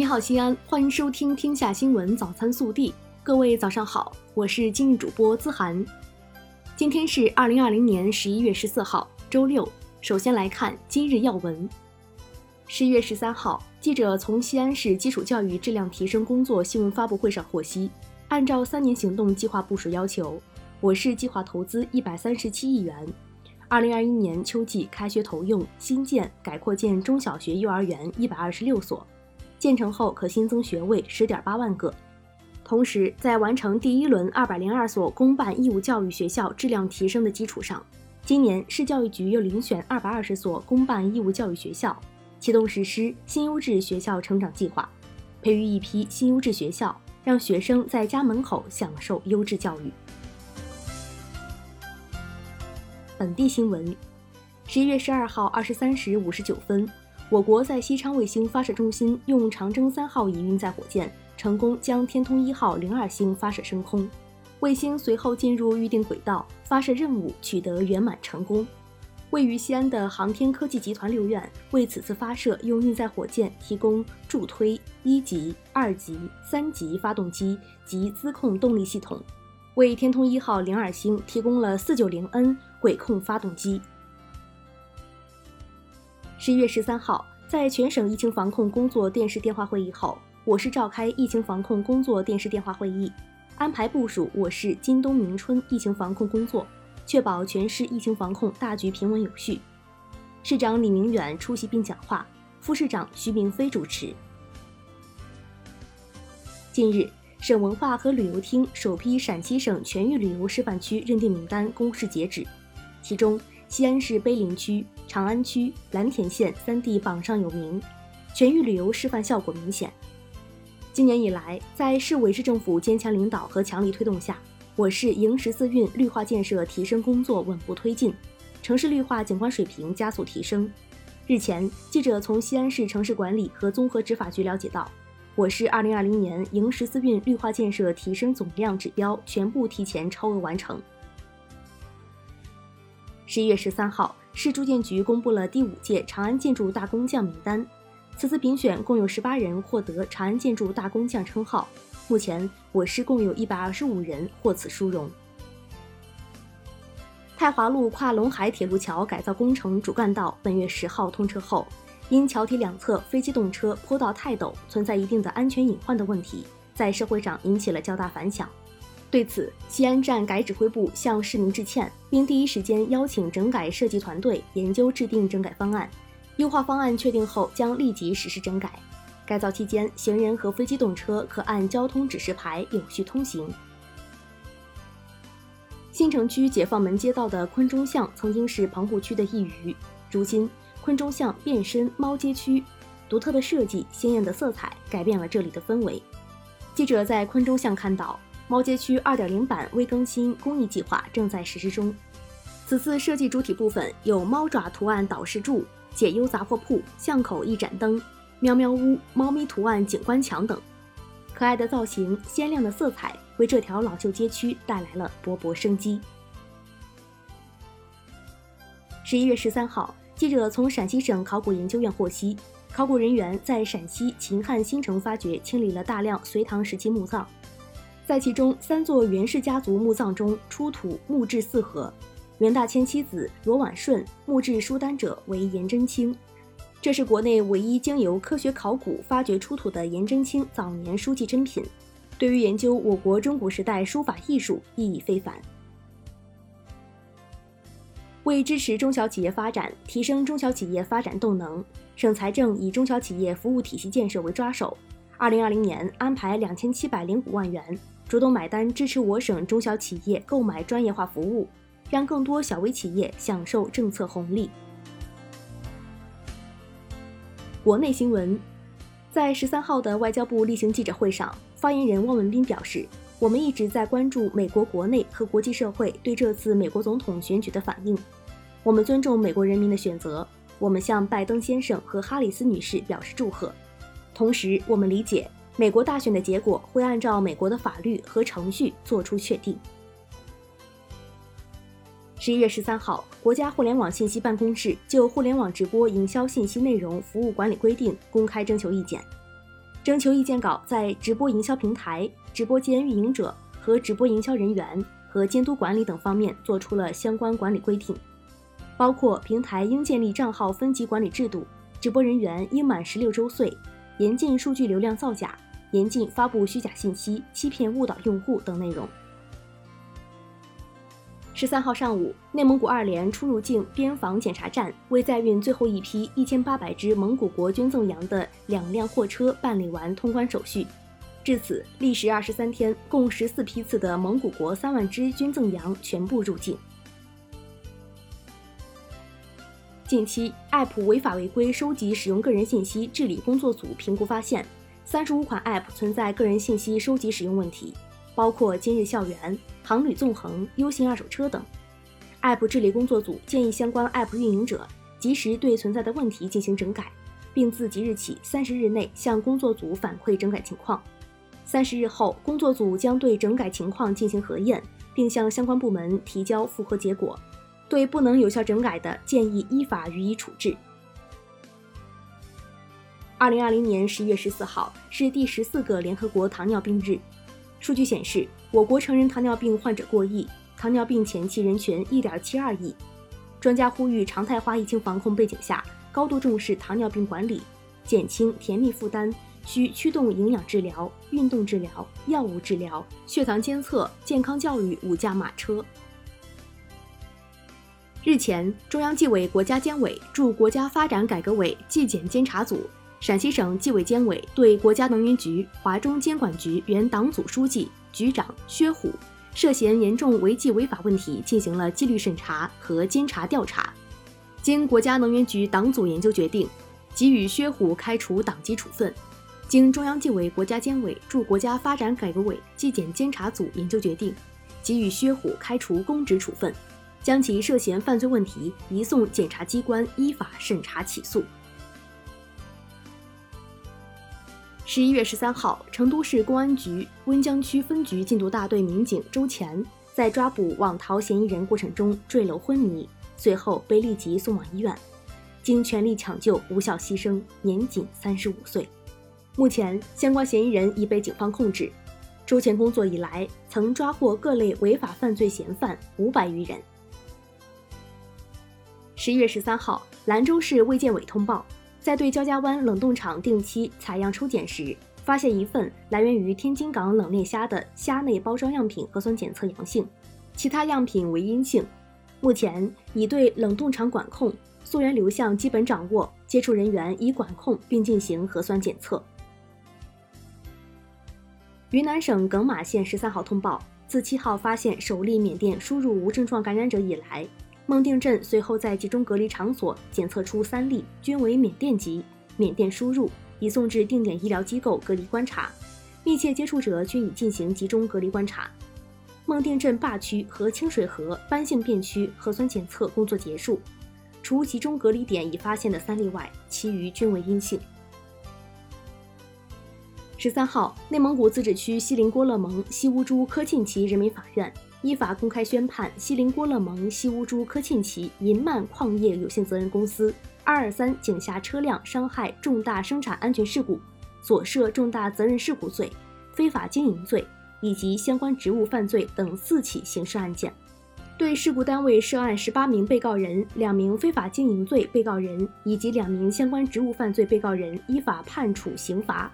你好，西安，欢迎收听《天下新闻早餐速递》。各位早上好，我是今日主播资涵。今天是二零二零年十一月十四号，周六。首先来看今日要闻。十一月十三号，记者从西安市基础教育质量提升工作新闻发布会上获悉，按照三年行动计划部署要求，我市计划投资一百三十七亿元，二零二一年秋季开学投用新建、改扩建中小学、幼儿园一百二十六所。建成后可新增学位十点八万个，同时在完成第一轮二百零二所公办义务教育学校质量提升的基础上，今年市教育局又遴选二百二十所公办义务教育学校，启动实施新优质学校成长计划，培育一批新优质学校，让学生在家门口享受优质教育。本地新闻：十一月十二号二十三时五十九分。我国在西昌卫星发射中心用长征三号乙运载火箭成功将天通一号零二星发射升空，卫星随后进入预定轨道，发射任务取得圆满成功。位于西安的航天科技集团六院为此次发射用运载火箭提供助推一级、二级、三级发动机及资控动力系统，为天通一号零二星提供了四九零 N 轨控发动机。十一月十三号，在全省疫情防控工作电视电话会议后，我市召开疫情防控工作电视电话会议，安排部署我市今冬明春疫情防控工作，确保全市疫情防控大局平稳有序。市长李明远出席并讲话，副市长徐明飞主持。近日，省文化和旅游厅首批陕西省全域旅游示范区认定名单公示截止，其中。西安市碑林区、长安区、蓝田县三地榜上有名，全域旅游示范效果明显。今年以来，在市委市政府坚强领导和强力推动下，我市迎十四运绿化建设提升工作稳步推进，城市绿化景观水平加速提升。日前，记者从西安市城市管理和综合执法局了解到，我市2020年迎十四运绿化建设提升总量指标全部提前超额完成。十一月十三号，市住建局公布了第五届长安建筑大工匠名单。此次评选共有十八人获得长安建筑大工匠称号。目前，我市共有一百二十五人获此殊荣。太华路跨陇海铁路桥改造工程主干道本月十号通车后，因桥体两侧非机动车坡道太陡，存在一定的安全隐患的问题，在社会上引起了较大反响。对此，西安站改指挥部向市民致歉，并第一时间邀请整改设计团队研究制定整改方案。优化方案确定后，将立即实施整改。改造期间，行人和非机动车可按交通指示牌有序通行。新城区解放门街道的昆中巷曾经是棚户区的一隅，如今昆中巷变身猫街区，独特的设计、鲜艳的色彩改变了这里的氛围。记者在昆中巷看到。猫街区二点零版微更新公益计划正在实施中。此次设计主体部分有猫爪图案导视柱、解忧杂货铺、巷口一盏灯、喵喵屋、猫咪图案景观墙等。可爱的造型、鲜亮的色彩，为这条老旧街区带来了勃勃生机。十一月十三号，记者从陕西省考古研究院获悉，考古人员在陕西秦汉新城发掘清理了大量隋唐时期墓葬。在其中三座袁氏家族墓葬中出土墓志四合，袁大千妻子罗婉顺墓志书单者为颜真卿，这是国内唯一经由科学考古发掘出土的颜真卿早年书记珍品，对于研究我国中古时代书法艺术意义非凡。为支持中小企业发展，提升中小企业发展动能，省财政以中小企业服务体系建设为抓手，二零二零年安排两千七百零五万元。主动买单，支持我省中小企业购买专业化服务，让更多小微企业享受政策红利。国内新闻，在十三号的外交部例行记者会上，发言人汪文斌表示，我们一直在关注美国国内和国际社会对这次美国总统选举的反应，我们尊重美国人民的选择，我们向拜登先生和哈里斯女士表示祝贺，同时我们理解。美国大选的结果会按照美国的法律和程序作出确定。十一月十三号，国家互联网信息办公室就《互联网直播营销信息内容服务管理规定》公开征求意见。征求意见稿在直播营销平台、直播间运营者和直播营销人员和监督管理等方面作出了相关管理规定，包括平台应建立账号分级管理制度，直播人员应满十六周岁，严禁数据流量造假，严禁发布虚假信息、欺骗误导用户等内容。十三号上午，内蒙古二连出入境边防检查站为载运最后一批一千八百只蒙古国捐赠羊的两辆货车办理完通关手续。至此，历时二十三天，共十四批次的蒙古国三万只捐赠羊全部入境。近期，App 违法违规收集使用个人信息治理工作组评估发现，三十五款 App 存在个人信息收集使用问题。包括今日校园、航旅纵横、优信二手车等。App 治理工作组建议相关 App 运营者及时对存在的问题进行整改，并自即日起三十日内向工作组反馈整改情况。三十日后，工作组将对整改情况进行核验，并向相关部门提交复核结果。对不能有效整改的，建议依法予以处置。二零二零年十一月十四号是第十四个联合国糖尿病日。数据显示，我国成人糖尿病患者过亿，糖尿病前期人群一点七二亿。专家呼吁，常态化疫情防控背景下，高度重视糖尿病管理，减轻甜蜜负担，需驱动营养治疗、运动治疗、药物治疗、血糖监测、健康教育五驾马车。日前，中央纪委国家监委驻国家发展改革委纪检监察组。陕西省纪委监委对国家能源局华中监管局原党组书记、局长薛虎涉嫌严重违纪违法问题进行了纪律审查和监察调查。经国家能源局党组研究决定，给予薛虎开除党籍处分。经中央纪委国家监委驻国家发展改革委纪检监察组研究决定，给予薛虎开除公职处分，将其涉嫌犯罪问题移送检察机关依法审查起诉。十一月十三号，成都市公安局温江区分局禁毒大队民警周前在抓捕网逃嫌疑人过程中坠楼昏迷，随后被立即送往医院，经全力抢救无效牺牲，年仅三十五岁。目前，相关嫌疑人已被警方控制。周前工作以来，曾抓获各类违法犯罪嫌犯五百余人。十一月十三号，兰州市卫健委通报。在对焦家湾冷冻厂定期采样抽检时，发现一份来源于天津港冷链虾的虾内包装样品核酸检测阳性，其他样品为阴性。目前已对冷冻厂管控、溯源流向基本掌握，接触人员已管控并进行核酸检测。云南省耿马县十三号通报，自七号发现首例缅甸输入无症状感染者以来。孟定镇随后在集中隔离场所检测出三例，均为缅甸籍，缅甸输入，已送至定点医疗机构隔离观察，密切接触者均已进行集中隔离观察。孟定镇坝区和清水河班姓片区核酸检测工作结束，除集中隔离点已发现的三例外，其余均为阴性。十三号，内蒙古自治区锡林郭勒盟西乌珠科沁旗人民法院。依法公开宣判，锡林郭勒盟西乌珠科沁旗银曼矿业有限责任公司二二三井下车辆伤害重大生产安全事故所涉重大责任事故罪、非法经营罪以及相关职务犯罪等四起刑事案件，对事故单位涉案十八名被告人、两名非法经营罪被告人以及两名相关职务犯罪被告人依法判处刑罚。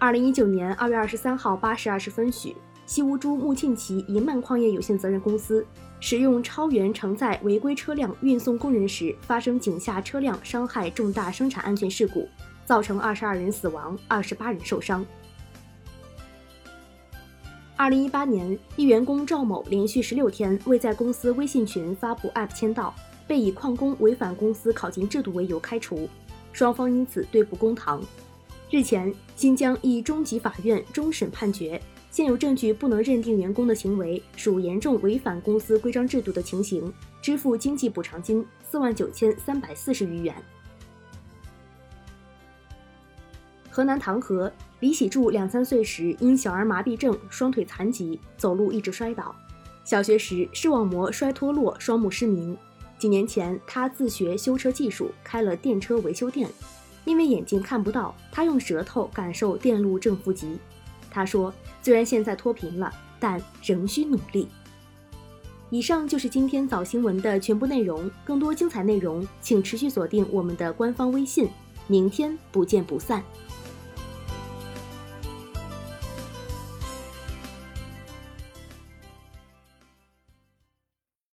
二零一九年二月二十三号八时二十分许。西乌珠穆沁旗银曼矿业有限责任公司使用超员承载违规车辆运送工人时，发生井下车辆伤害重大生产安全事故，造成二十二人死亡，二十八人受伤。二零一八年，一员工赵某连续十六天未在公司微信群发布 App 签到，被以旷工违反公司考勤制度为由开除，双方因此对簿公堂。日前，新疆一中级法院终审判决。现有证据不能认定员工的行为属严重违反公司规章制度的情形，支付经济补偿金四万九千三百四十余元。河南唐河李喜柱两三岁时因小儿麻痹症双腿残疾，走路一直摔倒，小学时视网膜摔脱落，双目失明。几年前，他自学修车技术，开了电车维修店。因为眼睛看不到，他用舌头感受电路正负极。他说：“虽然现在脱贫了，但仍需努力。”以上就是今天早新闻的全部内容。更多精彩内容，请持续锁定我们的官方微信。明天不见不散。